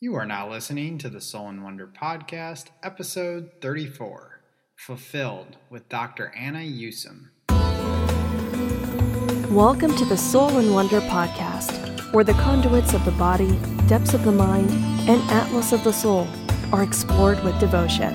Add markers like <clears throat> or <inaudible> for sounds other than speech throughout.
You are now listening to the Soul and Wonder Podcast, episode 34 Fulfilled with Dr. Anna Yusim. Welcome to the Soul and Wonder Podcast, where the conduits of the body, depths of the mind, and atlas of the soul are explored with devotion.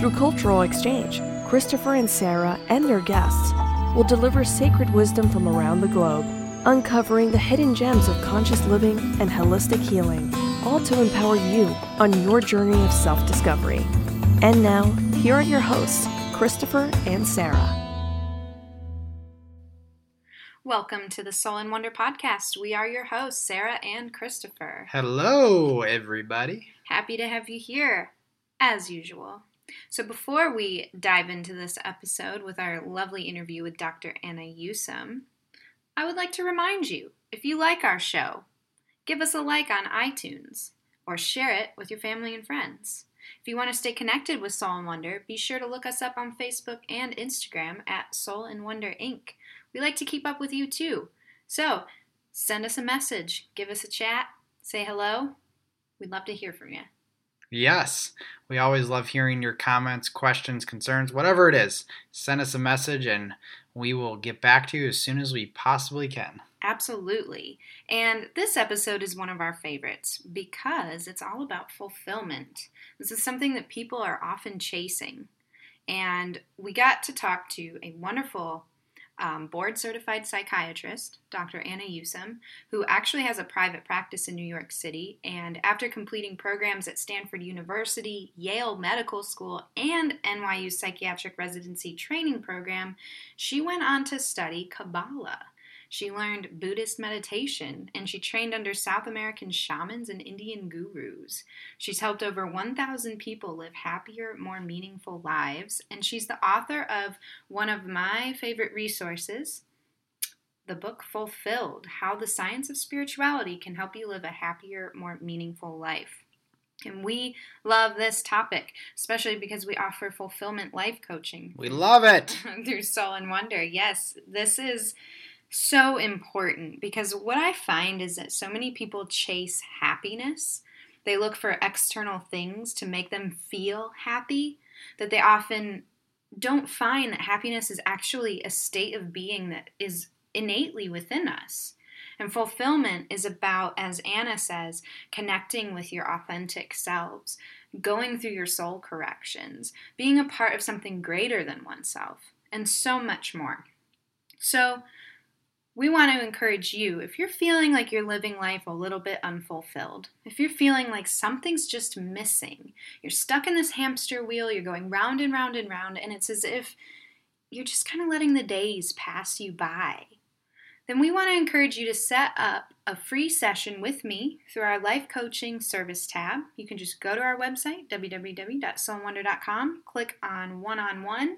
Through cultural exchange, Christopher and Sarah and their guests will deliver sacred wisdom from around the globe, uncovering the hidden gems of conscious living and holistic healing all to empower you on your journey of self discovery. And now, here are your hosts, Christopher and Sarah. Welcome to the Soul and Wonder podcast. We are your hosts, Sarah and Christopher. Hello, everybody. Happy to have you here, as usual. So, before we dive into this episode with our lovely interview with Dr. Anna Yusim, I would like to remind you if you like our show, Give us a like on iTunes or share it with your family and friends. If you want to stay connected with Soul and Wonder, be sure to look us up on Facebook and Instagram at Soul and Wonder Inc. We like to keep up with you too. So send us a message, give us a chat, say hello. We'd love to hear from you. Yes, we always love hearing your comments, questions, concerns, whatever it is. Send us a message and we will get back to you as soon as we possibly can. Absolutely. And this episode is one of our favorites because it's all about fulfillment. This is something that people are often chasing. And we got to talk to a wonderful um, board certified psychiatrist, Dr. Anna Yusim, who actually has a private practice in New York City. And after completing programs at Stanford University, Yale Medical School, and NYU Psychiatric Residency Training Program, she went on to study Kabbalah. She learned Buddhist meditation and she trained under South American shamans and Indian gurus. She's helped over 1,000 people live happier, more meaningful lives, and she's the author of one of my favorite resources, the book Fulfilled How the Science of Spirituality Can Help You Live a Happier, More Meaningful Life. And we love this topic, especially because we offer fulfillment life coaching. We love it. <laughs> through Soul and Wonder. Yes, this is so important because what I find is that so many people chase happiness. They look for external things to make them feel happy, that they often don't find that happiness is actually a state of being that is innately within us. And fulfillment is about, as Anna says, connecting with your authentic selves, going through your soul corrections, being a part of something greater than oneself, and so much more. So, we want to encourage you if you're feeling like you're living life a little bit unfulfilled, if you're feeling like something's just missing, you're stuck in this hamster wheel, you're going round and round and round, and it's as if you're just kind of letting the days pass you by, then we want to encourage you to set up a free session with me through our life coaching service tab. You can just go to our website, www.soulwonder.com, click on one on one,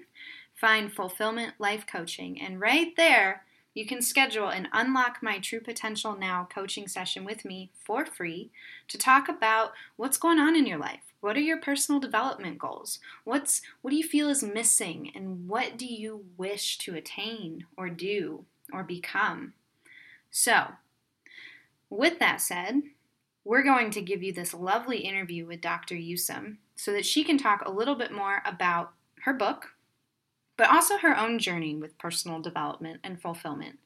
find fulfillment life coaching, and right there, you can schedule an Unlock My True Potential Now coaching session with me for free to talk about what's going on in your life. What are your personal development goals? What's what do you feel is missing and what do you wish to attain or do or become? So, with that said, we're going to give you this lovely interview with Dr. Yusim so that she can talk a little bit more about her book, but also her own journey with personal development and fulfillment.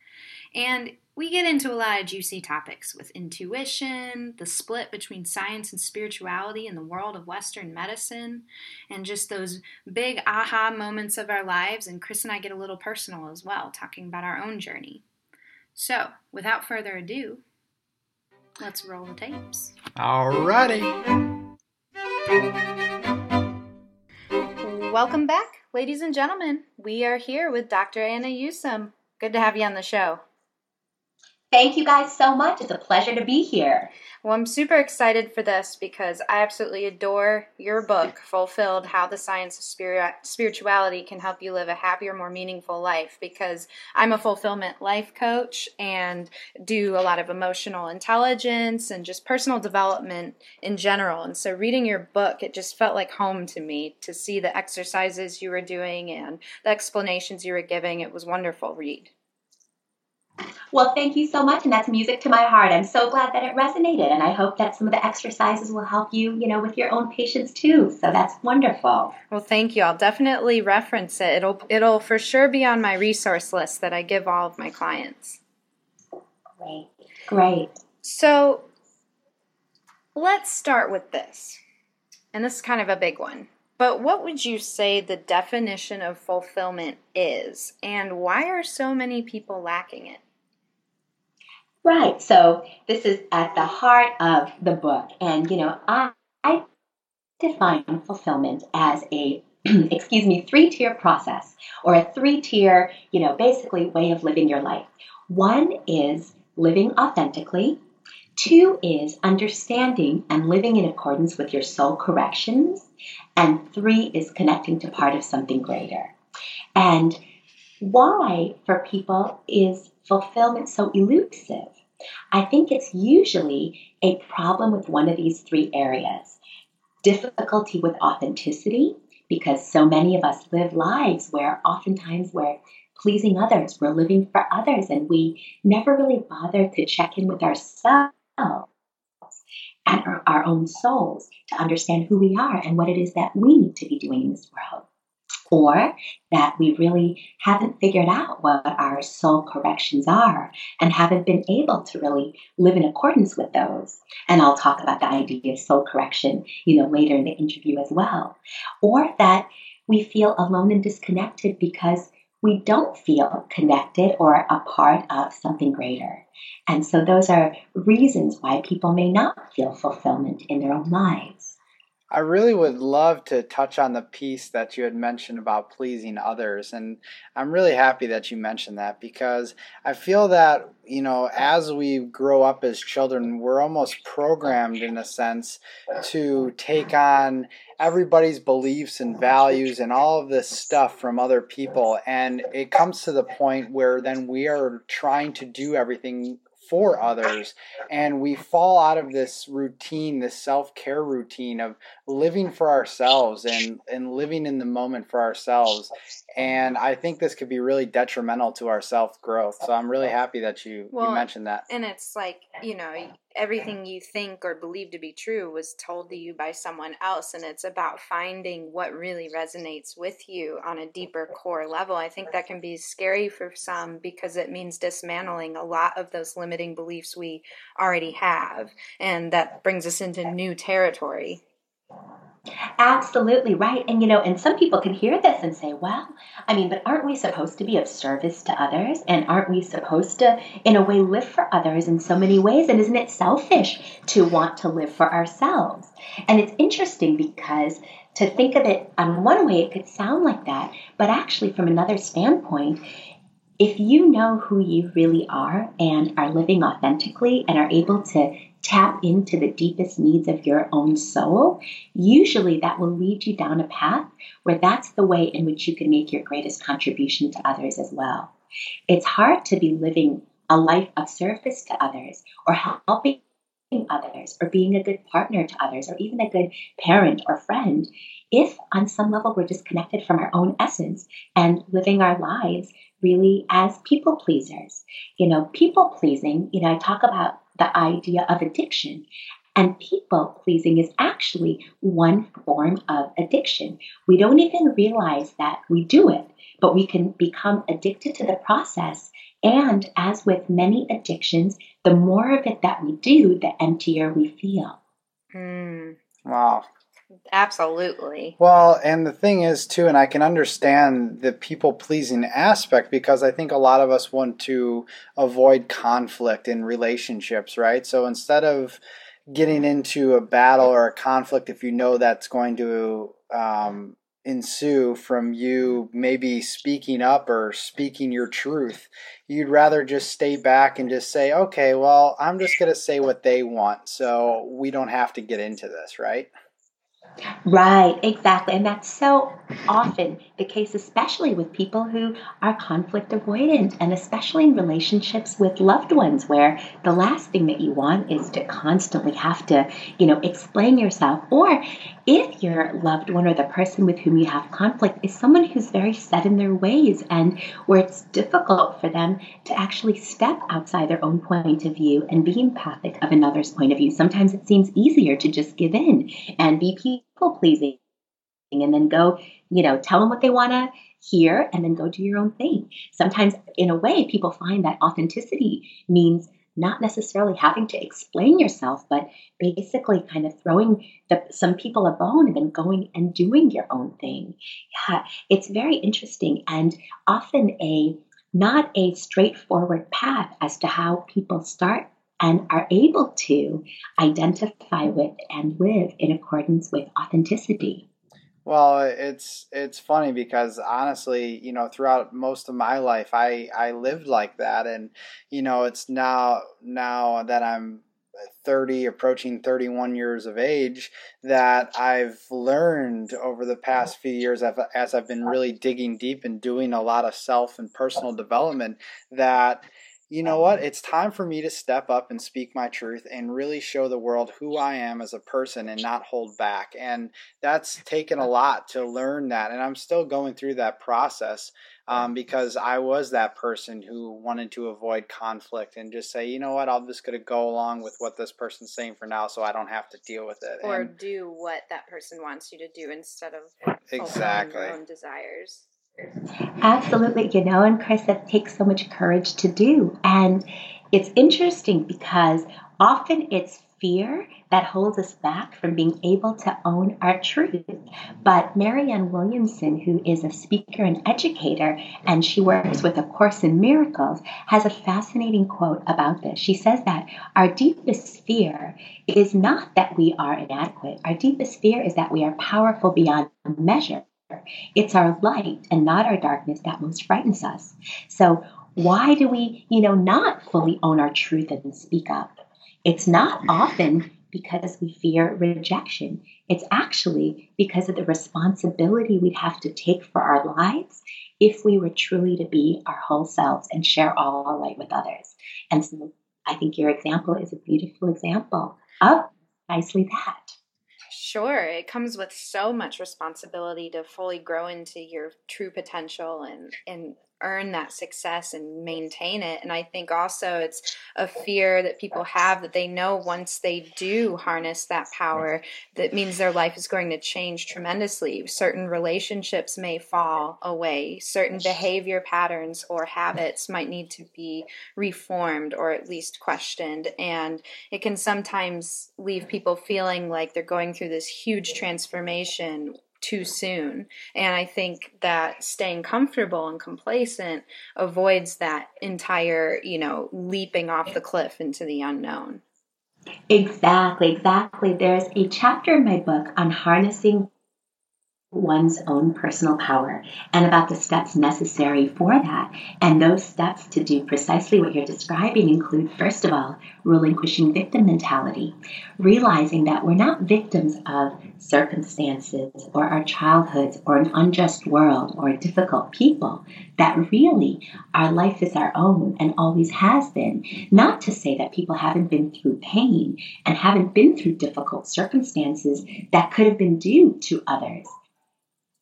And we get into a lot of juicy topics with intuition, the split between science and spirituality in the world of Western medicine, and just those big aha moments of our lives. And Chris and I get a little personal as well, talking about our own journey. So, without further ado, let's roll the tapes. Alrighty. Welcome back, ladies and gentlemen. We are here with Dr. Anna Yusim. Good to have you on the show. Thank you guys so much. It's a pleasure to be here. Well, I'm super excited for this because I absolutely adore your book, Fulfilled How the Science of Spirit- Spirituality Can Help You Live a Happier, More Meaningful Life. Because I'm a fulfillment life coach and do a lot of emotional intelligence and just personal development in general. And so, reading your book, it just felt like home to me to see the exercises you were doing and the explanations you were giving. It was wonderful read. Well, thank you so much, and that's music to my heart. I'm so glad that it resonated, and I hope that some of the exercises will help you, you know, with your own patients too. So that's wonderful. Well, thank you. I'll definitely reference it. It'll it'll for sure be on my resource list that I give all of my clients. Great, great. So let's start with this, and this is kind of a big one. But what would you say the definition of fulfillment is, and why are so many people lacking it? Right. So this is at the heart of the book. And, you know, I, I define fulfillment as a, <clears throat> excuse me, three tier process or a three tier, you know, basically way of living your life. One is living authentically. Two is understanding and living in accordance with your soul corrections. And three is connecting to part of something greater. And why for people is fulfillment so elusive? I think it's usually a problem with one of these three areas. Difficulty with authenticity, because so many of us live lives where oftentimes we're pleasing others, we're living for others, and we never really bother to check in with ourselves and our, our own souls to understand who we are and what it is that we need to be doing in this world or that we really haven't figured out what our soul corrections are and haven't been able to really live in accordance with those. And I'll talk about the idea of soul correction, you know, later in the interview as well. Or that we feel alone and disconnected because we don't feel connected or a part of something greater. And so those are reasons why people may not feel fulfillment in their own lives. I really would love to touch on the piece that you had mentioned about pleasing others. And I'm really happy that you mentioned that because I feel that, you know, as we grow up as children, we're almost programmed in a sense to take on everybody's beliefs and values and all of this stuff from other people. And it comes to the point where then we are trying to do everything for others and we fall out of this routine this self-care routine of living for ourselves and and living in the moment for ourselves. And i think this could be really detrimental to our self growth so i'm really happy that you well, you mentioned that. and it's like you know everything you think or believe to be true was told to you by someone else and it's about finding what really resonates with you on a deeper core level. I think that can be scary for some because it means dismantling a lot of those limiting beliefs we already have and that brings us into new territory Absolutely right. And you know, and some people can hear this and say, well, I mean, but aren't we supposed to be of service to others? And aren't we supposed to, in a way, live for others in so many ways? And isn't it selfish to want to live for ourselves? And it's interesting because to think of it on one way, it could sound like that, but actually, from another standpoint, if you know who you really are and are living authentically and are able to tap into the deepest needs of your own soul, usually that will lead you down a path where that's the way in which you can make your greatest contribution to others as well. It's hard to be living a life of service to others or helping others or being a good partner to others or even a good parent or friend if on some level we're disconnected from our own essence and living our lives really as people pleasers. You know, people pleasing, you know, I talk about the idea of addiction. And people pleasing is actually one form of addiction. We don't even realize that we do it, but we can become addicted to the process. And as with many addictions, the more of it that we do, the emptier we feel. Mm. Wow. Absolutely. Well, and the thing is, too, and I can understand the people pleasing aspect because I think a lot of us want to avoid conflict in relationships, right? So instead of getting into a battle or a conflict, if you know that's going to um, ensue from you maybe speaking up or speaking your truth, you'd rather just stay back and just say, okay, well, I'm just going to say what they want, so we don't have to get into this, right? Right, exactly. And that's so often the case, especially with people who are conflict avoidant and especially in relationships with loved ones where the last thing that you want is to constantly have to, you know, explain yourself. Or if your loved one or the person with whom you have conflict is someone who's very set in their ways and where it's difficult for them to actually step outside their own point of view and be empathic of another's point of view. Sometimes it seems easier to just give in and be people pleasing and then go, you know, tell them what they want to hear and then go do your own thing. Sometimes, in a way, people find that authenticity means not necessarily having to explain yourself, but basically kind of throwing the, some people a bone and then going and doing your own thing. Yeah, it's very interesting and often a not a straightforward path as to how people start and are able to identify with and live in accordance with authenticity. Well, it's it's funny because honestly, you know, throughout most of my life, I I lived like that, and you know, it's now now that I'm 30 approaching 31 years of age that I've learned over the past few years as I've been really digging deep and doing a lot of self and personal development that you know what? It's time for me to step up and speak my truth and really show the world who I am as a person and not hold back. And that's taken a lot to learn that. And I'm still going through that process um, because I was that person who wanted to avoid conflict and just say, you know what, I'm just going to go along with what this person's saying for now so I don't have to deal with it. Or and, do what that person wants you to do instead of exactly. your own desires. Absolutely, you know, and Chris, that takes so much courage to do. And it's interesting because often it's fear that holds us back from being able to own our truth. But Marianne Williamson, who is a speaker and educator, and she works with A Course in Miracles, has a fascinating quote about this. She says that our deepest fear is not that we are inadequate, our deepest fear is that we are powerful beyond measure. It's our light and not our darkness that most frightens us. So why do we, you know, not fully own our truth and speak up? It's not often because we fear rejection. It's actually because of the responsibility we'd have to take for our lives if we were truly to be our whole selves and share all our light with others. And so I think your example is a beautiful example of precisely that. Sure, it comes with so much responsibility to fully grow into your true potential and and earn that success and maintain it. And I think also it's a fear that people have that they know once they do harness that power, that means their life is going to change tremendously. Certain relationships may fall away, certain behavior patterns or habits might need to be reformed or at least questioned. And it can sometimes leave people feeling like they're going through this huge transformation too soon. And I think that staying comfortable and complacent avoids that entire, you know, leaping off the cliff into the unknown. Exactly, exactly. There's a chapter in my book on harnessing one's own personal power and about the steps necessary for that. And those steps to do precisely what you're describing include, first of all, relinquishing victim mentality, realizing that we're not victims of circumstances or our childhoods or an unjust world or difficult people, that really our life is our own and always has been. Not to say that people haven't been through pain and haven't been through difficult circumstances that could have been due to others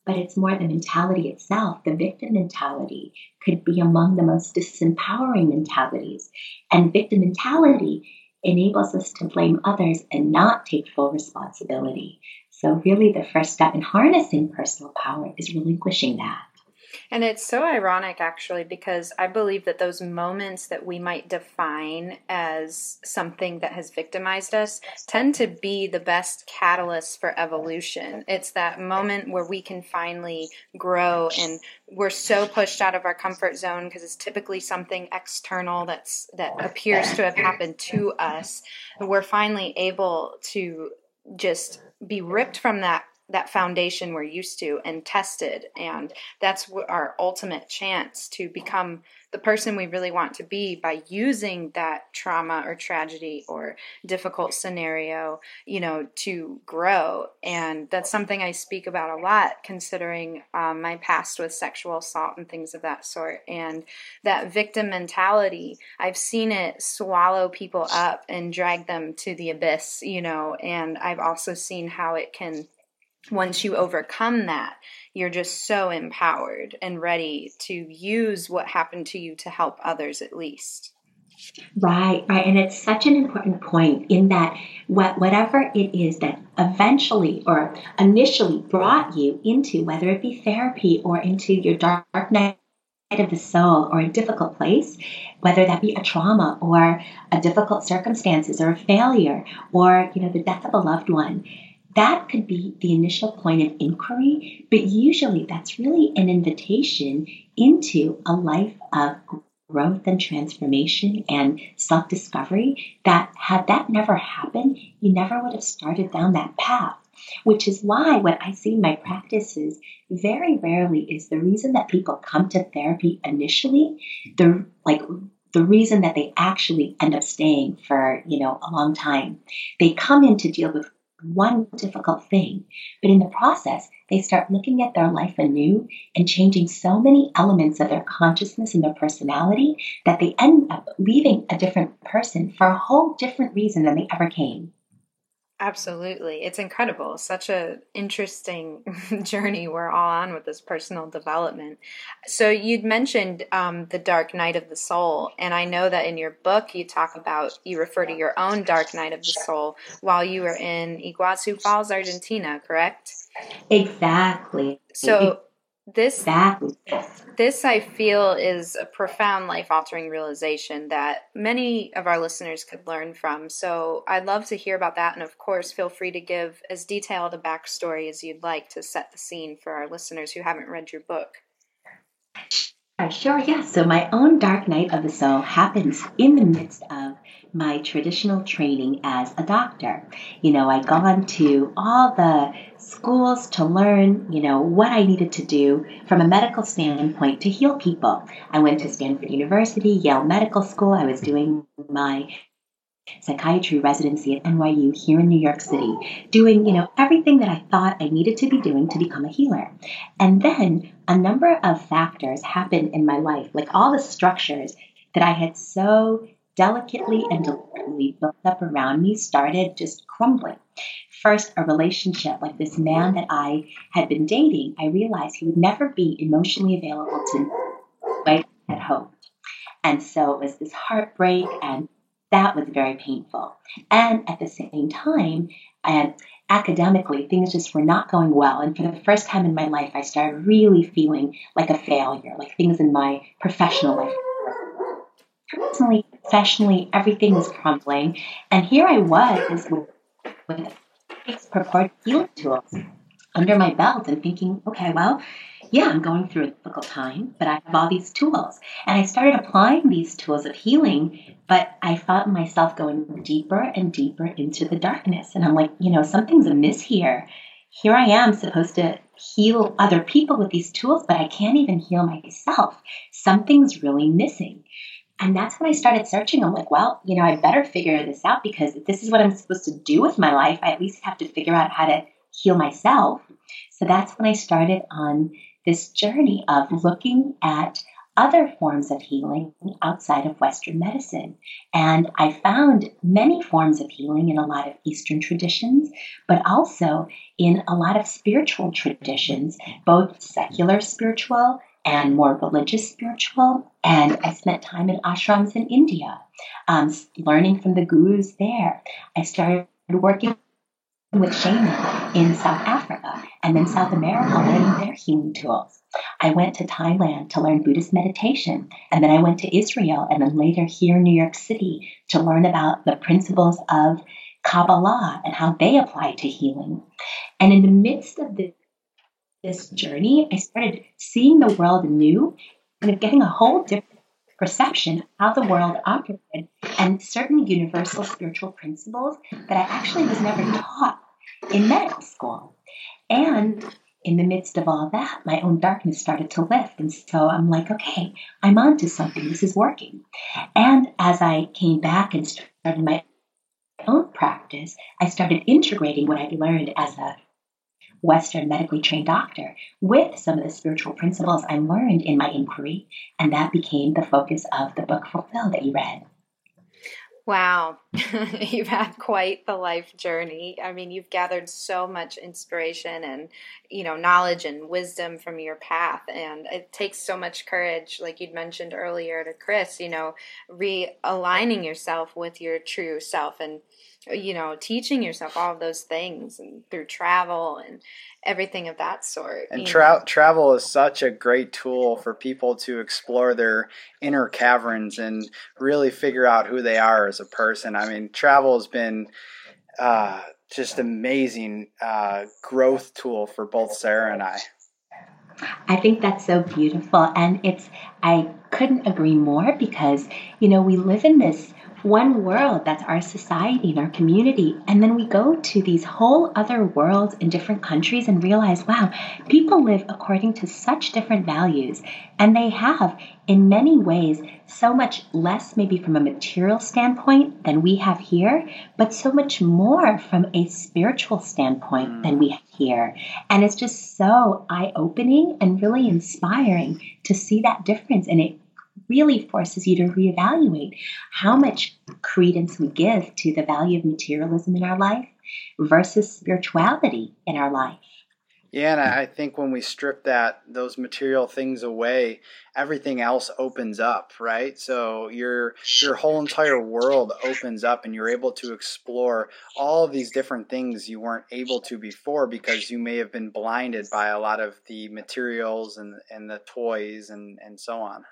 but it's more the mentality itself. The victim mentality could be among the most disempowering mentalities. And victim mentality enables us to blame others and not take full responsibility. So, really, the first step in harnessing personal power is relinquishing that. And it's so ironic, actually, because I believe that those moments that we might define as something that has victimized us tend to be the best catalyst for evolution. It's that moment where we can finally grow and we're so pushed out of our comfort zone because it's typically something external that's that appears to have happened to us. We're finally able to just be ripped from that that foundation we're used to and tested and that's our ultimate chance to become the person we really want to be by using that trauma or tragedy or difficult scenario, you know, to grow. And that's something I speak about a lot, considering um, my past with sexual assault and things of that sort. And that victim mentality, I've seen it swallow people up and drag them to the abyss, you know, and I've also seen how it can once you overcome that, you're just so empowered and ready to use what happened to you to help others at least. Right, right. And it's such an important point in that what, whatever it is that eventually or initially brought you into, whether it be therapy or into your dark night of the soul or a difficult place, whether that be a trauma or a difficult circumstances or a failure or, you know, the death of a loved one, that could be the initial point of inquiry, but usually that's really an invitation into a life of growth and transformation and self discovery that had that never happened, you never would have started down that path. Which is why what I see in my practices very rarely is the reason that people come to therapy initially, the like the reason that they actually end up staying for, you know, a long time. They come in to deal with one difficult thing. But in the process, they start looking at their life anew and changing so many elements of their consciousness and their personality that they end up leaving a different person for a whole different reason than they ever came. Absolutely. It's incredible. Such a interesting <laughs> journey we're all on with this personal development. So you'd mentioned um, the dark night of the soul, and I know that in your book you talk about you refer to your own dark night of the soul while you were in Iguazu Falls, Argentina, correct? Exactly. So this exactly. this I feel is a profound life altering realization that many of our listeners could learn from. So I'd love to hear about that and of course feel free to give as detailed a backstory as you'd like to set the scene for our listeners who haven't read your book. Uh, sure, yes. So my own dark night of the soul happens in the midst of my traditional training as a doctor. You know, I'd gone to all the schools to learn, you know, what I needed to do from a medical standpoint to heal people. I went to Stanford University, Yale Medical School. I was doing my psychiatry residency at NYU here in New York City, doing, you know, everything that I thought I needed to be doing to become a healer. And then a number of factors happened in my life, like all the structures that I had so delicately and deliberately built up around me started just crumbling. First, a relationship like this man that I had been dating, I realized he would never be emotionally available to me like I had hoped. And so it was this heartbreak and that was very painful. And at the same time, and academically, things just were not going well. And for the first time in my life, I started really feeling like a failure, like things in my professional life. Personally, professionally, everything was crumbling. And here I was with, with purported healing tools under my belt and thinking, okay, well, yeah, I'm going through a difficult time, but I have all these tools. And I started applying these tools of healing, but I found myself going deeper and deeper into the darkness. And I'm like, you know, something's amiss here. Here I am supposed to heal other people with these tools, but I can't even heal myself. Something's really missing. And that's when I started searching. I'm like, well, you know, I better figure this out because if this is what I'm supposed to do with my life, I at least have to figure out how to heal myself. So that's when I started on this journey of looking at other forms of healing outside of Western medicine. And I found many forms of healing in a lot of Eastern traditions, but also in a lot of spiritual traditions, both secular spiritual and more religious spiritual. And I spent time in ashrams in India, um, learning from the gurus there. I started working with shamans in South Africa and then South America learning their healing tools. I went to Thailand to learn Buddhist meditation, and then I went to Israel and then later here in New York City to learn about the principles of Kabbalah and how they apply to healing. And in the midst of this, this journey, I started seeing the world anew, of getting a whole different perception of how the world operated and certain universal spiritual principles that I actually was never taught in medical school. And in the midst of all that, my own darkness started to lift. And so I'm like, okay, I'm onto something. This is working. And as I came back and started my own practice, I started integrating what I'd learned as a Western medically trained doctor with some of the spiritual principles I learned in my inquiry. And that became the focus of the book Fulfill that you read. Wow, <laughs> you've had quite the life journey. I mean, you've gathered so much inspiration and, you know, knowledge and wisdom from your path. And it takes so much courage, like you'd mentioned earlier to Chris, you know, realigning yourself with your true self and you know, teaching yourself all of those things and through travel and everything of that sort. And tra- travel is such a great tool for people to explore their inner caverns and really figure out who they are as a person. I mean, travel has been uh, just amazing uh, growth tool for both Sarah and I. I think that's so beautiful. And it's, I couldn't agree more because, you know, we live in this one world that's our society and our community. And then we go to these whole other worlds in different countries and realize, wow, people live according to such different values. And they have, in many ways, so much less, maybe from a material standpoint, than we have here, but so much more from a spiritual standpoint mm. than we have here. And it's just so eye opening and really inspiring to see that difference. And it really forces you to reevaluate how much credence we give to the value of materialism in our life versus spirituality in our life. Yeah, and I think when we strip that those material things away, everything else opens up, right? So your your whole entire world opens up and you're able to explore all of these different things you weren't able to before because you may have been blinded by a lot of the materials and and the toys and and so on.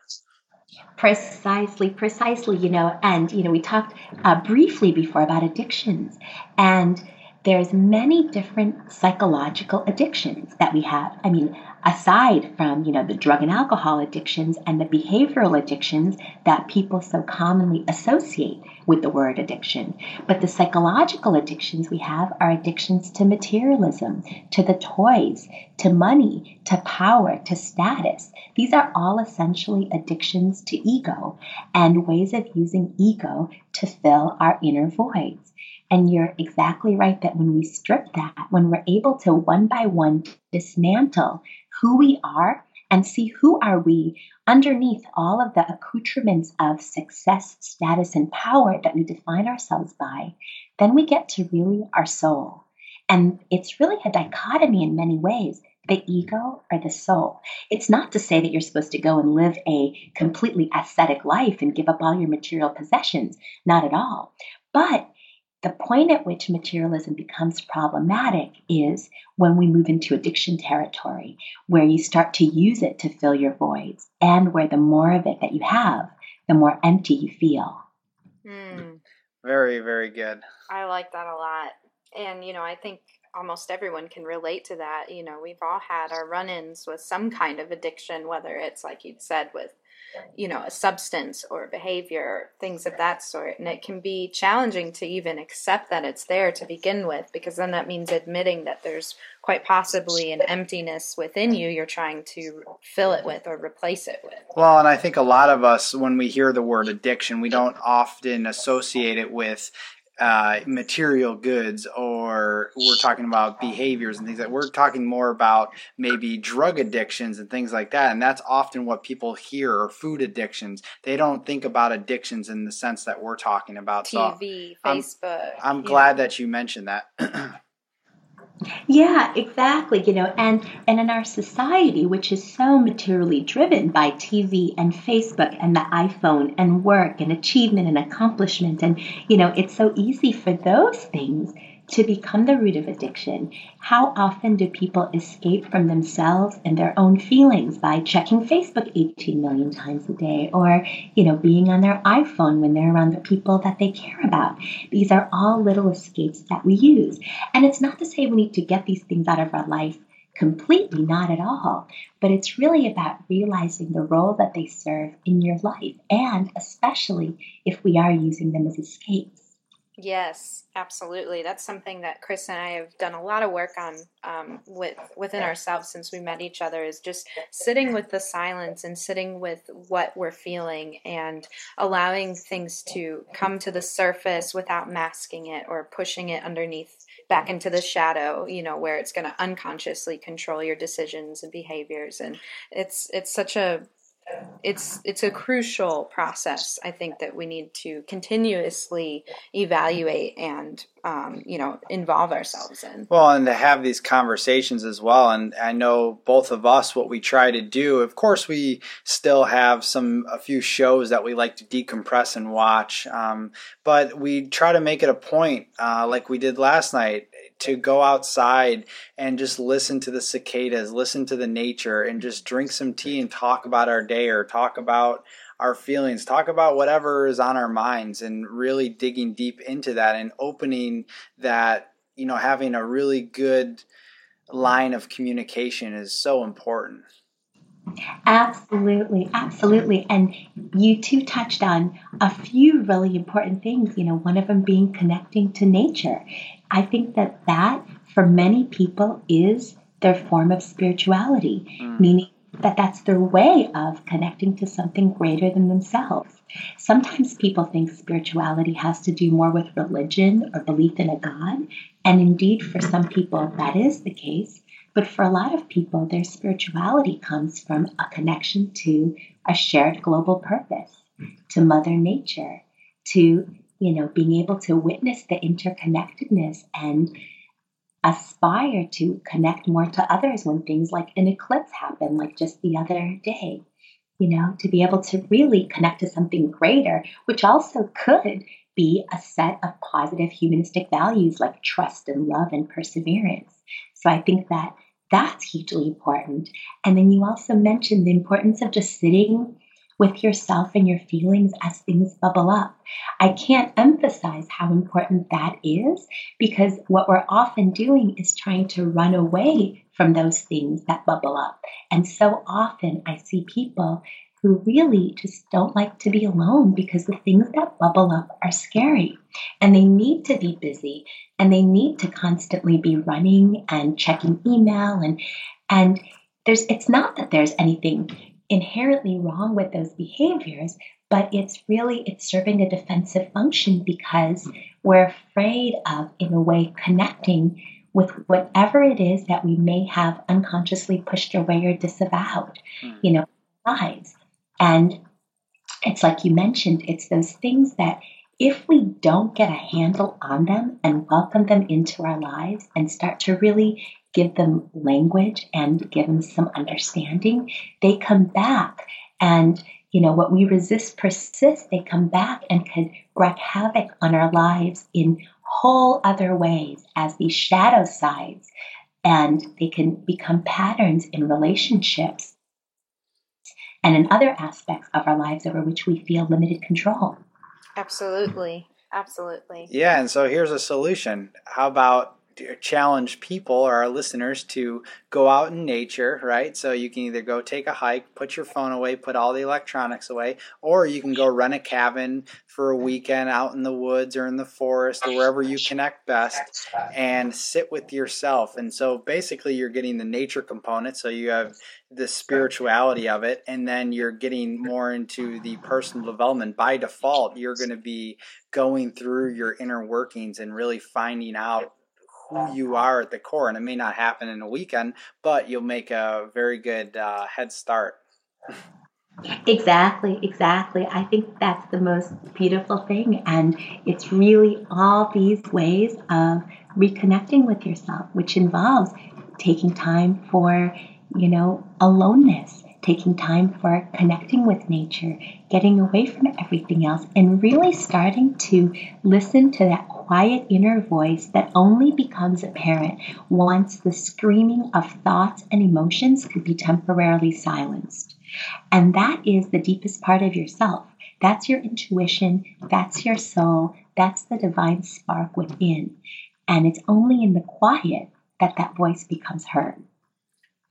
Precisely, precisely. You know, and you know, we talked uh, briefly before about addictions, and there's many different psychological addictions that we have. I mean, aside from you know the drug and alcohol addictions and the behavioral addictions that people so commonly associate with the word addiction but the psychological addictions we have are addictions to materialism to the toys to money to power to status these are all essentially addictions to ego and ways of using ego to fill our inner voids and you're exactly right that when we strip that, when we're able to one by one dismantle who we are and see who are we underneath all of the accoutrements of success, status, and power that we define ourselves by, then we get to really our soul. And it's really a dichotomy in many ways the ego or the soul. It's not to say that you're supposed to go and live a completely ascetic life and give up all your material possessions, not at all. But the point at which materialism becomes problematic is when we move into addiction territory, where you start to use it to fill your voids, and where the more of it that you have, the more empty you feel. Mm. Very, very good. I like that a lot. And, you know, I think almost everyone can relate to that. You know, we've all had our run ins with some kind of addiction, whether it's like you'd said with you know, a substance or behavior, things of that sort. And it can be challenging to even accept that it's there to begin with, because then that means admitting that there's quite possibly an emptiness within you you're trying to fill it with or replace it with. Well, and I think a lot of us, when we hear the word addiction, we don't often associate it with uh, material goods or we're talking about behaviors and things that we're talking more about maybe drug addictions and things like that. And that's often what people hear or food addictions. They don't think about addictions in the sense that we're talking about. Tv so facebook i'm, I'm glad that you mentioned that <clears throat> Yeah, exactly. You know, and and in our society, which is so materially driven by TV and Facebook and the iPhone and work and achievement and accomplishment, and you know, it's so easy for those things to become the root of addiction. How often do people escape from themselves and their own feelings by checking Facebook 18 million times a day or, you know, being on their iPhone when they're around the people that they care about? These are all little escapes that we use. And it's not to say we need to get these things out of our life completely, not at all. But it's really about realizing the role that they serve in your life, and especially if we are using them as escapes. Yes, absolutely. That's something that Chris and I have done a lot of work on um, with within ourselves since we met each other. Is just sitting with the silence and sitting with what we're feeling and allowing things to come to the surface without masking it or pushing it underneath back into the shadow. You know, where it's going to unconsciously control your decisions and behaviors. And it's it's such a it's it's a crucial process. I think that we need to continuously evaluate and um, you know involve ourselves in. Well, and to have these conversations as well. And I know both of us what we try to do. Of course, we still have some a few shows that we like to decompress and watch, um, but we try to make it a point, uh, like we did last night to go outside and just listen to the cicadas, listen to the nature, and just drink some tea and talk about our day or talk about our feelings, talk about whatever is on our minds, and really digging deep into that and opening that, you know, having a really good line of communication is so important. Absolutely, absolutely. And you two touched on a few really important things, you know, one of them being connecting to nature. I think that that for many people is their form of spirituality, mm. meaning that that's their way of connecting to something greater than themselves. Sometimes people think spirituality has to do more with religion or belief in a God, and indeed, for some people, that is the case. But for a lot of people, their spirituality comes from a connection to a shared global purpose, to Mother Nature, to you know, being able to witness the interconnectedness and aspire to connect more to others when things like an eclipse happen, like just the other day, you know, to be able to really connect to something greater, which also could be a set of positive humanistic values like trust and love and perseverance. So I think that that's hugely important. And then you also mentioned the importance of just sitting with yourself and your feelings as things bubble up. I can't emphasize how important that is because what we're often doing is trying to run away from those things that bubble up. And so often I see people who really just don't like to be alone because the things that bubble up are scary and they need to be busy and they need to constantly be running and checking email and and there's it's not that there's anything inherently wrong with those behaviors, but it's really it's serving a defensive function because we're afraid of, in a way, connecting with whatever it is that we may have unconsciously pushed away or disavowed, mm. you know, lives. And it's like you mentioned, it's those things that if we don't get a handle on them and welcome them into our lives and start to really give them language and give them some understanding, they come back. And you know what we resist persists. They come back and can wreak havoc on our lives in whole other ways as these shadow sides. And they can become patterns in relationships and in other aspects of our lives over which we feel limited control. Absolutely. Absolutely. Yeah and so here's a solution. How about challenge people or our listeners to go out in nature, right? So you can either go take a hike, put your phone away, put all the electronics away, or you can go rent a cabin for a weekend out in the woods or in the forest or wherever you connect best and sit with yourself. And so basically you're getting the nature component, so you have the spirituality of it and then you're getting more into the personal development by default you're going to be going through your inner workings and really finding out who you are at the core. And it may not happen in a weekend, but you'll make a very good uh, head start. Exactly, exactly. I think that's the most beautiful thing. And it's really all these ways of reconnecting with yourself, which involves taking time for, you know, aloneness, taking time for connecting with nature, getting away from everything else, and really starting to listen to that quiet inner voice that only becomes apparent once the screaming of thoughts and emotions could be temporarily silenced. And that is the deepest part of yourself. That's your intuition, that's your soul, that's the divine spark within. And it's only in the quiet that that voice becomes heard.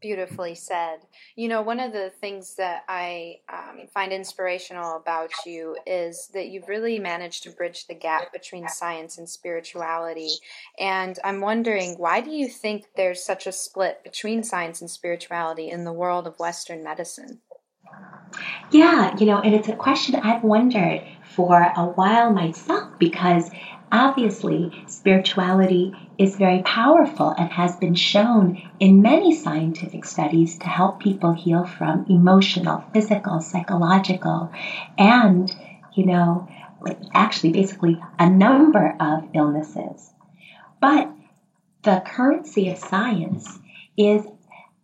Beautifully said. You know, one of the things that I um, find inspirational about you is that you've really managed to bridge the gap between science and spirituality. And I'm wondering, why do you think there's such a split between science and spirituality in the world of Western medicine? Yeah, you know, and it's a question I've wondered for a while myself because obviously spirituality is very powerful and has been shown in many scientific studies to help people heal from emotional, physical, psychological, and, you know, actually basically a number of illnesses. But the currency of science is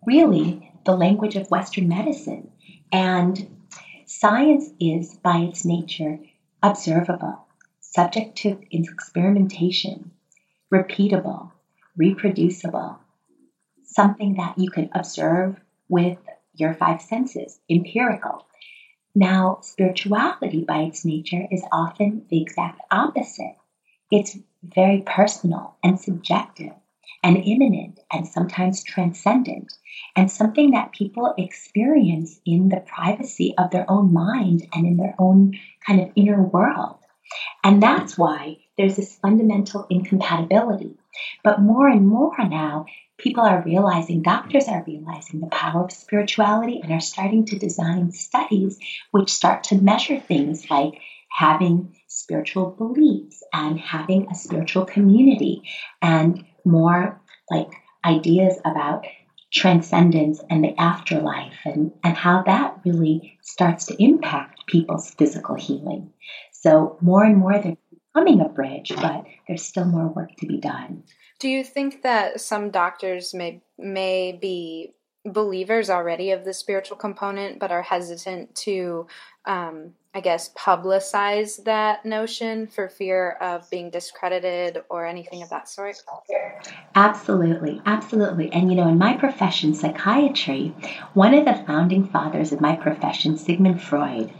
really the language of Western medicine. And science is, by its nature, observable, subject to experimentation, repeatable, reproducible, something that you can observe with your five senses, empirical. Now, spirituality by its nature is often the exact opposite. It's very personal and subjective and immanent and sometimes transcendent and something that people experience in the privacy of their own mind and in their own kind of inner world. And that's why there's this fundamental incompatibility. But more and more now, people are realizing, doctors are realizing the power of spirituality and are starting to design studies which start to measure things like having spiritual beliefs and having a spiritual community and more like ideas about transcendence and the afterlife and, and how that really starts to impact people's physical healing. So more and more they're becoming a bridge, but there's still more work to be done. Do you think that some doctors may may be believers already of the spiritual component, but are hesitant to um, I guess, publicize that notion for fear of being discredited or anything of that sort? Absolutely, absolutely. And you know, in my profession, psychiatry, one of the founding fathers of my profession, Sigmund Freud,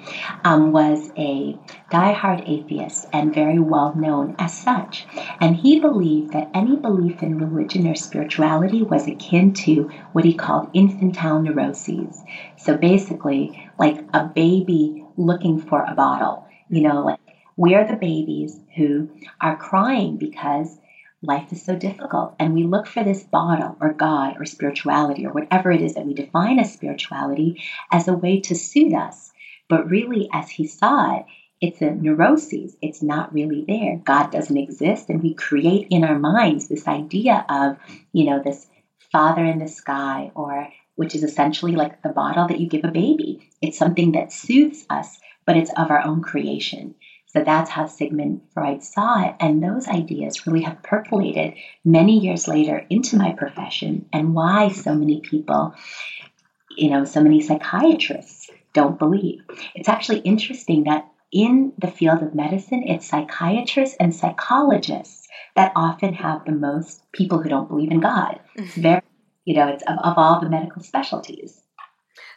um, was a die-hard atheist and very well known as such. And he believed that any belief in religion or spirituality was akin to what he called infantile neuroses. So basically, like a baby looking for a bottle. You know, mm-hmm. like we're the babies who are crying because life is so difficult. And we look for this bottle or God or spirituality or whatever it is that we define as spirituality as a way to soothe us. But really, as he saw it, it's a neuroses. It's not really there. God doesn't exist. And we create in our minds this idea of, you know, this father in the sky or which is essentially like the bottle that you give a baby. It's something that soothes us, but it's of our own creation. So that's how Sigmund Freud saw it. And those ideas really have percolated many years later into my profession and why so many people, you know, so many psychiatrists don't believe. It's actually interesting that in the field of medicine, it's psychiatrists and psychologists that often have the most people who don't believe in God. It's mm-hmm. very you know, it's of, of all the medical specialties.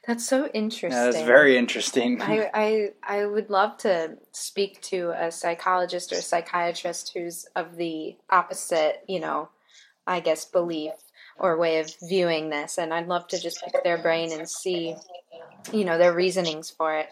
That's so interesting. That's very interesting. I, I I would love to speak to a psychologist or a psychiatrist who's of the opposite, you know, I guess belief or way of viewing this, and I'd love to just pick their brain and see, you know, their reasonings for it.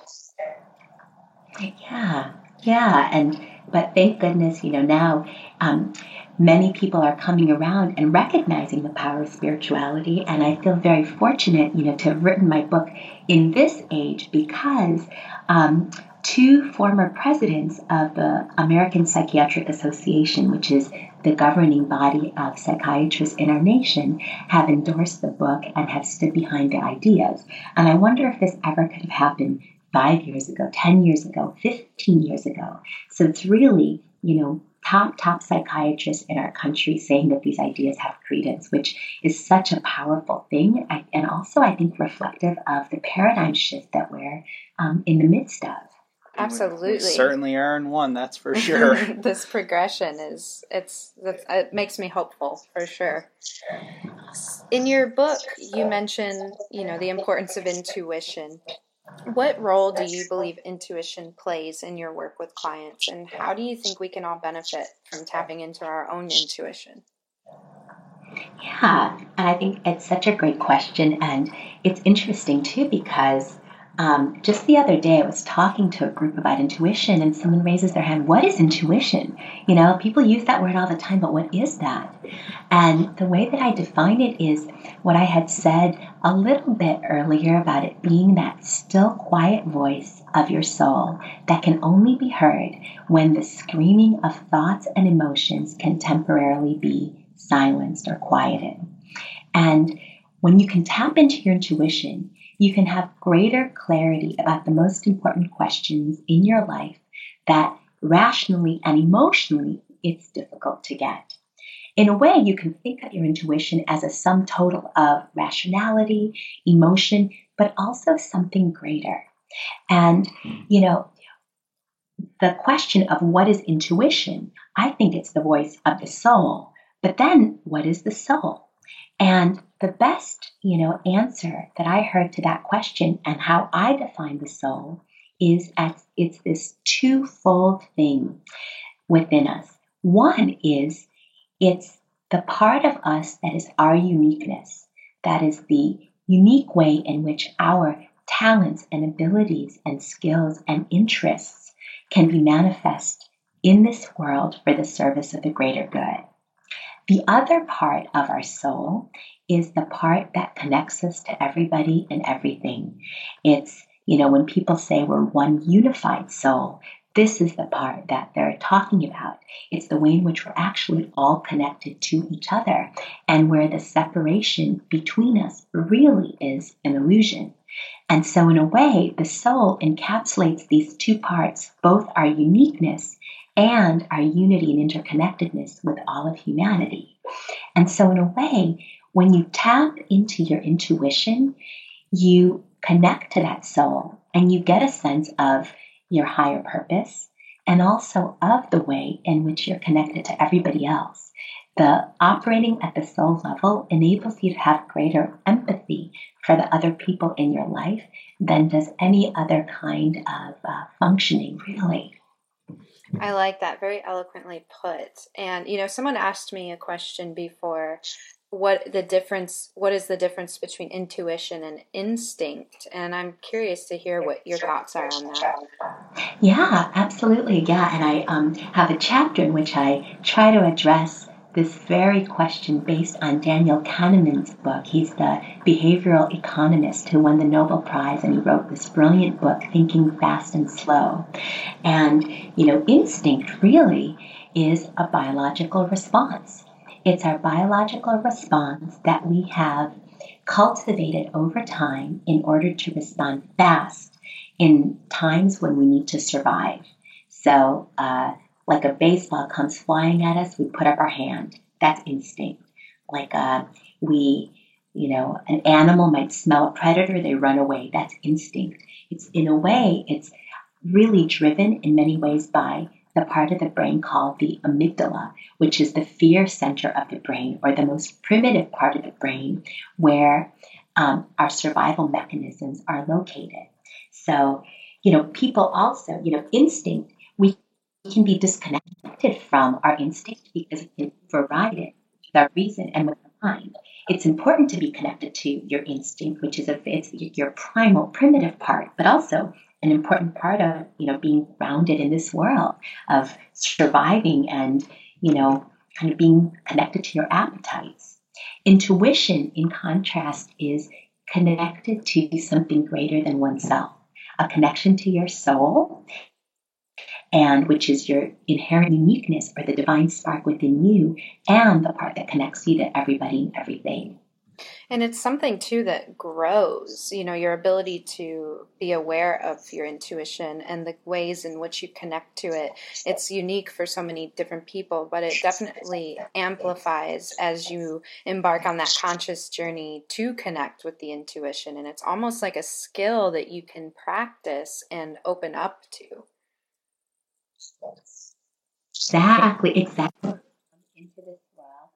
Yeah, yeah, and but thank goodness, you know, now um, many people are coming around and recognizing the power of spirituality. And I feel very fortunate, you know, to have written my book in this age because um, two former presidents of the American Psychiatric Association, which is the governing body of psychiatrists in our nation, have endorsed the book and have stood behind the ideas. And I wonder if this ever could have happened five years ago, 10 years ago, 15 years ago. So it's really, you know, top, top psychiatrists in our country saying that these ideas have credence, which is such a powerful thing. And also, I think, reflective of the paradigm shift that we're um, in the midst of. Absolutely, we certainly are in one. That's for <laughs> sure. <laughs> this progression is it's it makes me hopeful for sure. In your book, you mention you know the importance of intuition what role do you believe intuition plays in your work with clients, and how do you think we can all benefit from tapping into our own intuition? Yeah, and I think it's such a great question, and it's interesting too because um, just the other day, I was talking to a group about intuition, and someone raises their hand. What is intuition? You know, people use that word all the time, but what is that? And the way that I define it is what I had said a little bit earlier about it being that still, quiet voice of your soul that can only be heard when the screaming of thoughts and emotions can temporarily be silenced or quieted. And when you can tap into your intuition, you can have greater clarity about the most important questions in your life that rationally and emotionally it's difficult to get. In a way, you can think of your intuition as a sum total of rationality, emotion, but also something greater. And, hmm. you know, the question of what is intuition, I think it's the voice of the soul. But then, what is the soul? And the best, you know, answer that I heard to that question and how I define the soul is as it's this twofold thing within us. One is it's the part of us that is our uniqueness, that is the unique way in which our talents and abilities and skills and interests can be manifest in this world for the service of the greater good. The other part of our soul is the part that connects us to everybody and everything. It's, you know, when people say we're one unified soul, this is the part that they're talking about. It's the way in which we're actually all connected to each other and where the separation between us really is an illusion. And so, in a way, the soul encapsulates these two parts, both our uniqueness and our unity and interconnectedness with all of humanity. And so, in a way, when you tap into your intuition, you connect to that soul and you get a sense of your higher purpose and also of the way in which you're connected to everybody else. The operating at the soul level enables you to have greater empathy for the other people in your life than does any other kind of uh, functioning, really. I like that. Very eloquently put. And, you know, someone asked me a question before what the difference what is the difference between intuition and instinct and i'm curious to hear what your thoughts are on that yeah absolutely yeah and i um, have a chapter in which i try to address this very question based on Daniel Kahneman's book. He's the behavioral economist who won the Nobel Prize and he wrote this brilliant book, Thinking Fast and Slow. And, you know, instinct really is a biological response. It's our biological response that we have cultivated over time in order to respond fast in times when we need to survive. So, uh, like a baseball comes flying at us, we put up our hand. That's instinct. Like uh, we, you know, an animal might smell a predator, they run away. That's instinct. It's in a way, it's really driven in many ways by the part of the brain called the amygdala, which is the fear center of the brain or the most primitive part of the brain where um, our survival mechanisms are located. So, you know, people also, you know, instinct, we can be disconnected from our instinct because it can with our reason and with our mind. It's important to be connected to your instinct, which is a, it's your primal, primitive part, but also an important part of you know being grounded in this world of surviving and you know kind of being connected to your appetites. Intuition, in contrast, is connected to something greater than oneself, a connection to your soul and which is your inherent uniqueness or the divine spark within you and the part that connects you to everybody and everything. And it's something too that grows, you know, your ability to be aware of your intuition and the ways in which you connect to it. It's unique for so many different people, but it definitely amplifies as you embark on that conscious journey to connect with the intuition. And it's almost like a skill that you can practice and open up to. Exactly, exactly. Into this world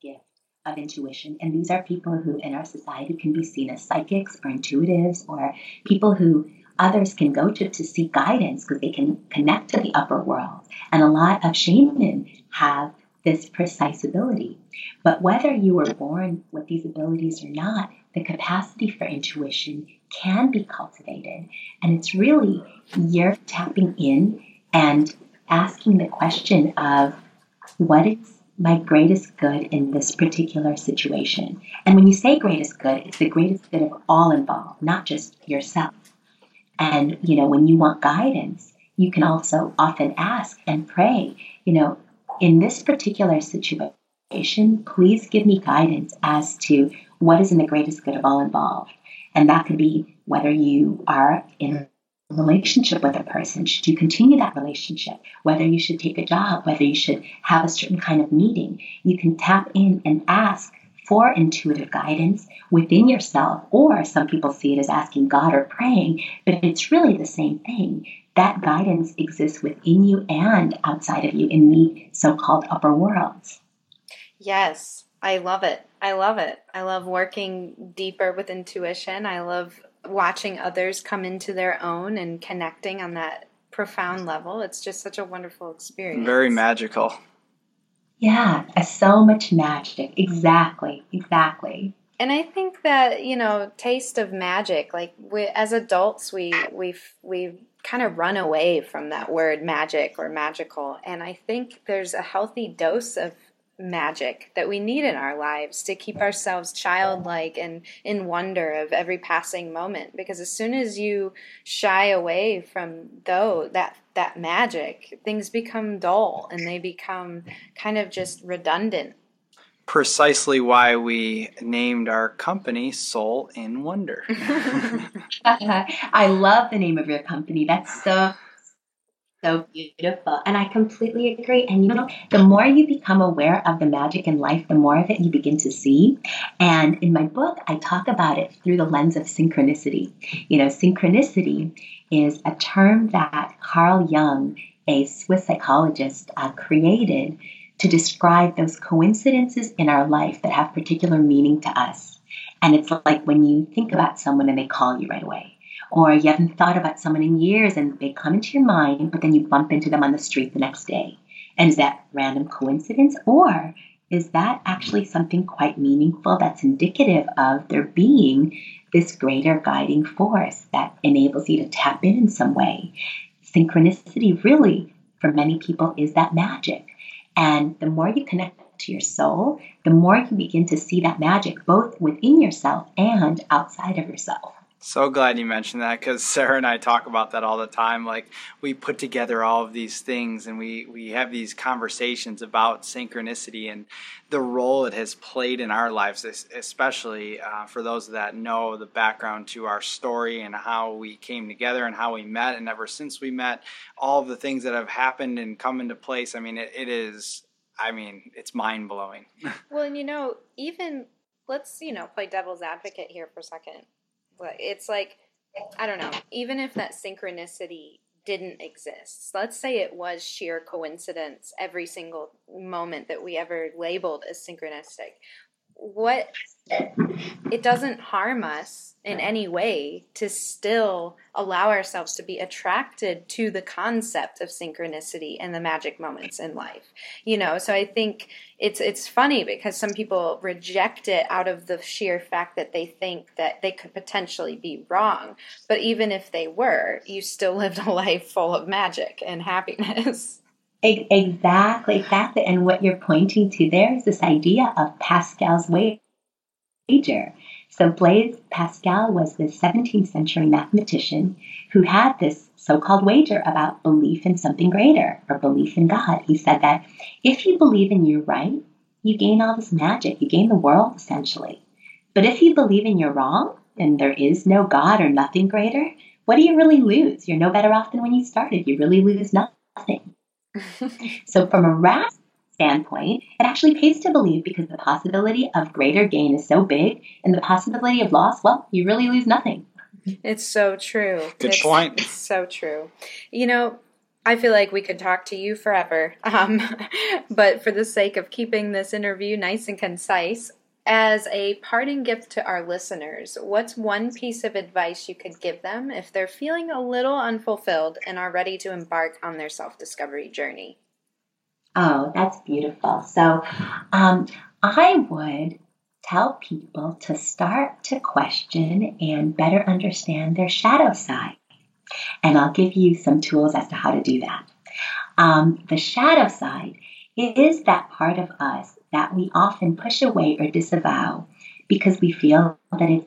gift of intuition. And these are people who in our society can be seen as psychics or intuitives or people who others can go to to seek guidance because they can connect to the upper world. And a lot of shamans have this precise ability. But whether you were born with these abilities or not, the capacity for intuition can be cultivated. And it's really you're tapping in and asking the question of what is my greatest good in this particular situation? And when you say greatest good, it's the greatest good of all involved, not just yourself. And, you know, when you want guidance, you can also often ask and pray, you know, in this particular situation, please give me guidance as to what is in the greatest good of all involved. And that could be whether you are in relationship with a person. Should you continue that relationship? Whether you should take a job, whether you should have a certain kind of meeting. You can tap in and ask for intuitive guidance within yourself, or some people see it as asking God or praying, but it's really the same thing. That guidance exists within you and outside of you in the so called upper worlds. Yes, I love it. I love it. I love working deeper with intuition. I love watching others come into their own and connecting on that profound level. It's just such a wonderful experience. Very magical. Yeah, so much magic. Exactly, exactly. And I think that you know, taste of magic. Like we, as adults, we we we kind of run away from that word magic or magical. And I think there's a healthy dose of magic that we need in our lives to keep ourselves childlike and in wonder of every passing moment because as soon as you shy away from though that that magic things become dull and they become kind of just redundant precisely why we named our company Soul in Wonder. <laughs> <laughs> I love the name of your company. That's so so beautiful. And I completely agree. And you know, the more you become aware of the magic in life, the more of it you begin to see. And in my book, I talk about it through the lens of synchronicity. You know, synchronicity is a term that Carl Jung, a Swiss psychologist, uh, created to describe those coincidences in our life that have particular meaning to us. And it's like when you think about someone and they call you right away or you haven't thought about someone in years and they come into your mind, but then you bump into them on the street the next day. And is that random coincidence or is that actually something quite meaningful that's indicative of there being this greater guiding force that enables you to tap in in some way? Synchronicity really, for many people, is that magic. And the more you connect to your soul, the more you begin to see that magic both within yourself and outside of yourself. So glad you mentioned that because Sara and I talk about that all the time. Like we put together all of these things and we, we have these conversations about synchronicity and the role it has played in our lives, especially uh, for those that know the background to our story and how we came together and how we met. And ever since we met, all of the things that have happened and come into place. I mean, it, it is, I mean, it's mind blowing. well, and you know, even let's, you know, play devil's advocate here for a second it's like I don't know. Even if that synchronicity didn't exist, let's say it was sheer coincidence every single moment that we ever labeled as synchronistic. What it doesn't harm us in any way to still allow ourselves to be attracted to the concept of synchronicity and the magic moments in life. You know, so I think it's it's funny because some people reject it out of the sheer fact that they think that they could potentially be wrong. But even if they were, you still <laughs> lived a life full of magic and happiness. Exactly, exactly. And what you're pointing to there is this idea of Pascal's wager. So Blaise Pascal was this 17th century mathematician who had this so-called wager about belief in something greater or belief in God. He said that if you believe in you're right, you gain all this magic, you gain the world essentially. But if you believe in you're wrong and there is no God or nothing greater, what do you really lose? You're no better off than when you started. You really lose nothing. <laughs> so from a rational standpoint, it actually pays to believe because the possibility of greater gain is so big, and the possibility of loss, well, you really lose nothing. It's so true. Good it's, point. It's so true. You know, I feel like we could talk to you forever. <laughs> Um, but for the sake of keeping this interview nice and concise, as a parting gift to our listeners, what's one piece of advice you could give them if they're feeling a little unfulfilled and are ready to embark on their self discovery journey? Oh, that's beautiful. So, um, I would tell people to start to question and better understand their shadow side. And I'll give you some tools as to how to do that. Um, the shadow side is that part of us that we often push away or disavow because we feel that it's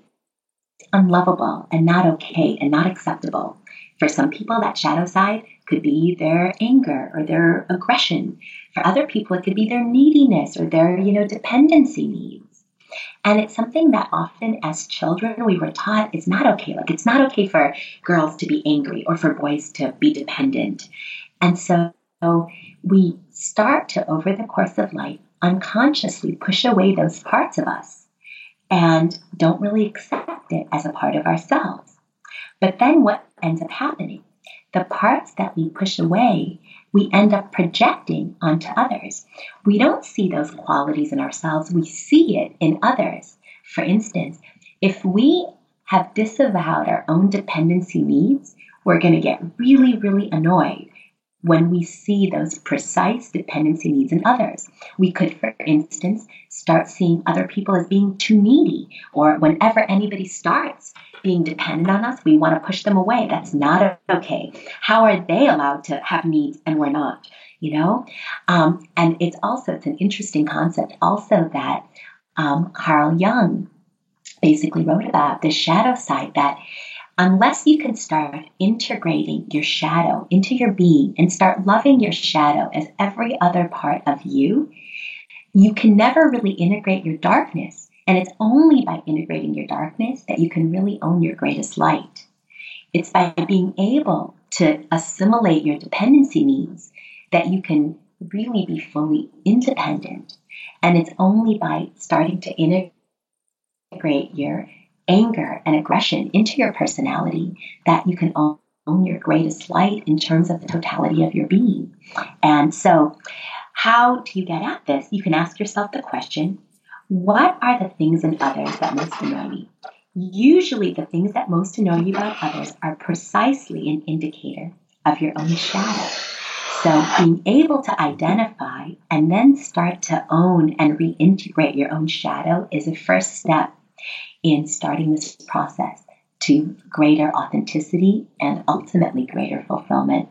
unlovable and not okay and not acceptable. For some people, that shadow side could be their anger or their aggression. For other people, it could be their neediness or their, you know, dependency needs. And it's something that often as children we were taught it's not okay. Like it's not okay for girls to be angry or for boys to be dependent. And so we start to, over the course of life, unconsciously push away those parts of us and don't really accept it as a part of ourselves. But then what ends up happening? The parts that we push away, we end up projecting onto others. We don't see those qualities in ourselves, we see it in others. For instance, if we have disavowed our own dependency needs, we're going to get really, really annoyed when we see those precise dependency needs in others. We could, for instance, start seeing other people as being too needy, or whenever anybody starts being dependent on us, we want to push them away. That's not okay. How are they allowed to have needs and we're not? You know? Um, and it's also, it's an interesting concept also that um, Carl Jung basically wrote about the shadow side that unless you can start integrating your shadow into your being and start loving your shadow as every other part of you, you can never really integrate your darkness. And it's only by integrating your darkness that you can really own your greatest light. It's by being able to assimilate your dependency needs that you can really be fully independent. And it's only by starting to integrate your anger and aggression into your personality that you can own, your greatest light in terms of the totality of your being. And so, how do you get at this? You can ask yourself the question what are the things in others that most annoy me? Usually, the things that most annoy you about others are precisely an indicator of your own shadow. So, being able to identify and then start to own and reintegrate your own shadow is a first step in starting this process to greater authenticity and ultimately greater fulfillment.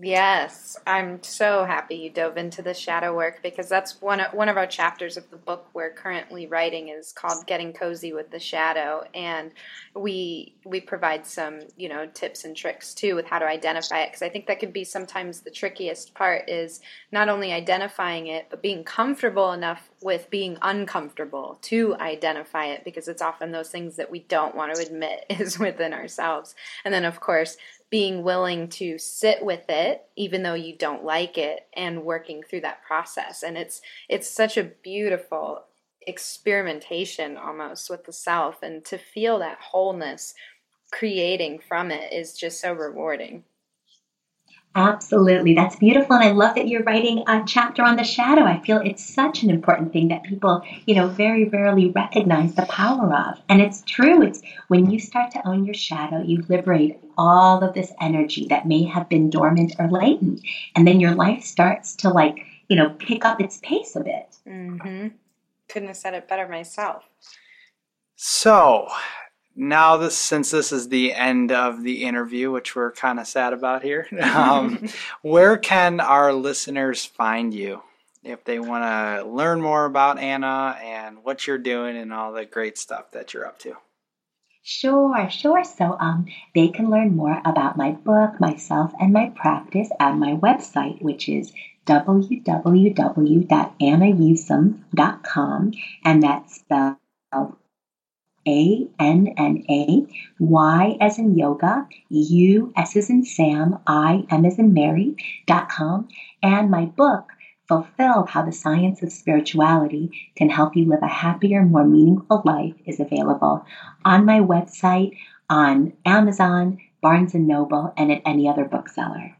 Yes, I'm so happy you dove into the shadow work because that's one of, one of our chapters of the book we're currently writing is called Getting Cozy with the Shadow and we we provide some, you know, tips and tricks too with how to identify it because I think that could be sometimes the trickiest part is not only identifying it but being comfortable enough with being uncomfortable to identify it because it's often those things that we don't want to admit <laughs> is within ourselves. And then of course being willing to sit with it even though you don't like it and working through that process. And it's it's such a beautiful experimentation almost with the self and to feel that wholeness creating from it is just so rewarding Absolutely. That's beautiful. And I love that you're writing a chapter on the shadow. I feel it's such an important thing that people, you know, very rarely recognize the power of. And it's true. It's when you start to own your shadow, you liberate all of this energy that may have been dormant or latent. And then your life starts to like, you know, pick up its pace a bit. Mm-hmm. Couldn't have said it better myself. So, now this since this is the end of the interview which we're kind of sad about here <laughs> um, <laughs> where can our listeners find you if they want to learn more about anna and what you're doing and all the great stuff that you're up to Sure, sure. So um, they can learn more about my book, myself, and my practice at my website, which is www.annayusim.com, and that's spelled a N N A, Y as in yoga, U S as in Sam, I M as in Mary, dot com, and my book, Fulfilled How the Science of Spirituality Can Help You Live a Happier, More Meaningful Life, is available on my website, on Amazon, Barnes and Noble, and at any other bookseller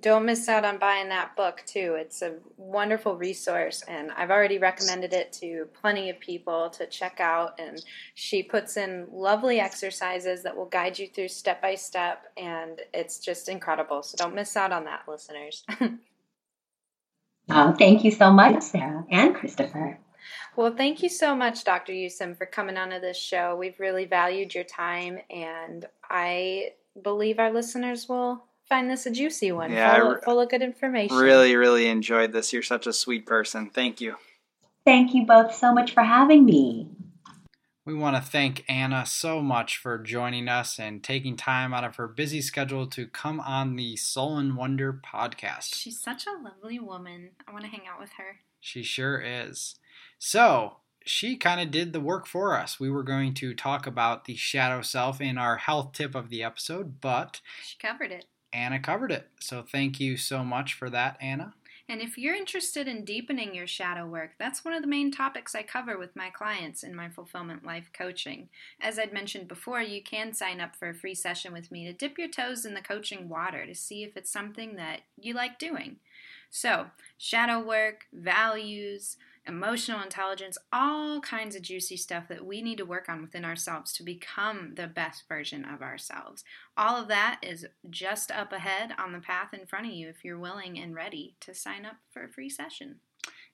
don't miss out on buying that book too. It's a wonderful resource, and I've already recommended it to plenty of people to check out. And she puts in lovely exercises that will guide you through step by step, and it's just incredible. So don't miss out on that, listeners. <laughs> Oh, thank you so much, Sara and Christopher. Well, thank you so much, Dr. Yusim, for coming onto this show. We've really valued your time, and I believe our listeners will find this a juicy one, Yeah, full, re- full of good information. Really, really enjoyed this. You're such a sweet person. Thank you. Thank you both so much for having me. We want to thank Anna so much for joining us and taking time out of her busy schedule to come on the Soul and Wonder podcast. She's such a lovely woman. I want to hang out with her. She sure is. So, she kind of did the work for us. We were going to talk about the shadow self in our health tip of the episode, but She covered it. Anna covered it. So, thank you so much for that, Anna. And if you're interested in deepening your shadow work, that's one of the main topics I cover with my clients in my Fulfillment Life coaching. As I'd mentioned before, you can sign up for a free session with me to dip your toes in the coaching water to see if it's something that you like doing. So, shadow work, values, emotional intelligence, all kinds of juicy stuff that we need to work on within ourselves to become the best version of ourselves. All of that is just up ahead on the path in front of you if you're willing and ready to sign up for a free session.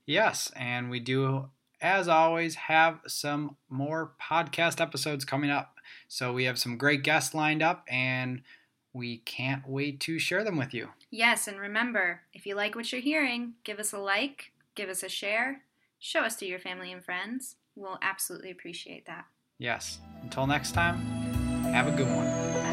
Yes, and we do, as always, have some more podcast episodes coming up. So, we have some great guests lined up, and we can't wait to share them with you. Yes, and remember, if you like what you're hearing, give us a like, give us a share, show us to your family and friends. We'll absolutely appreciate that. Yes. Until next time, have a good one. Bye.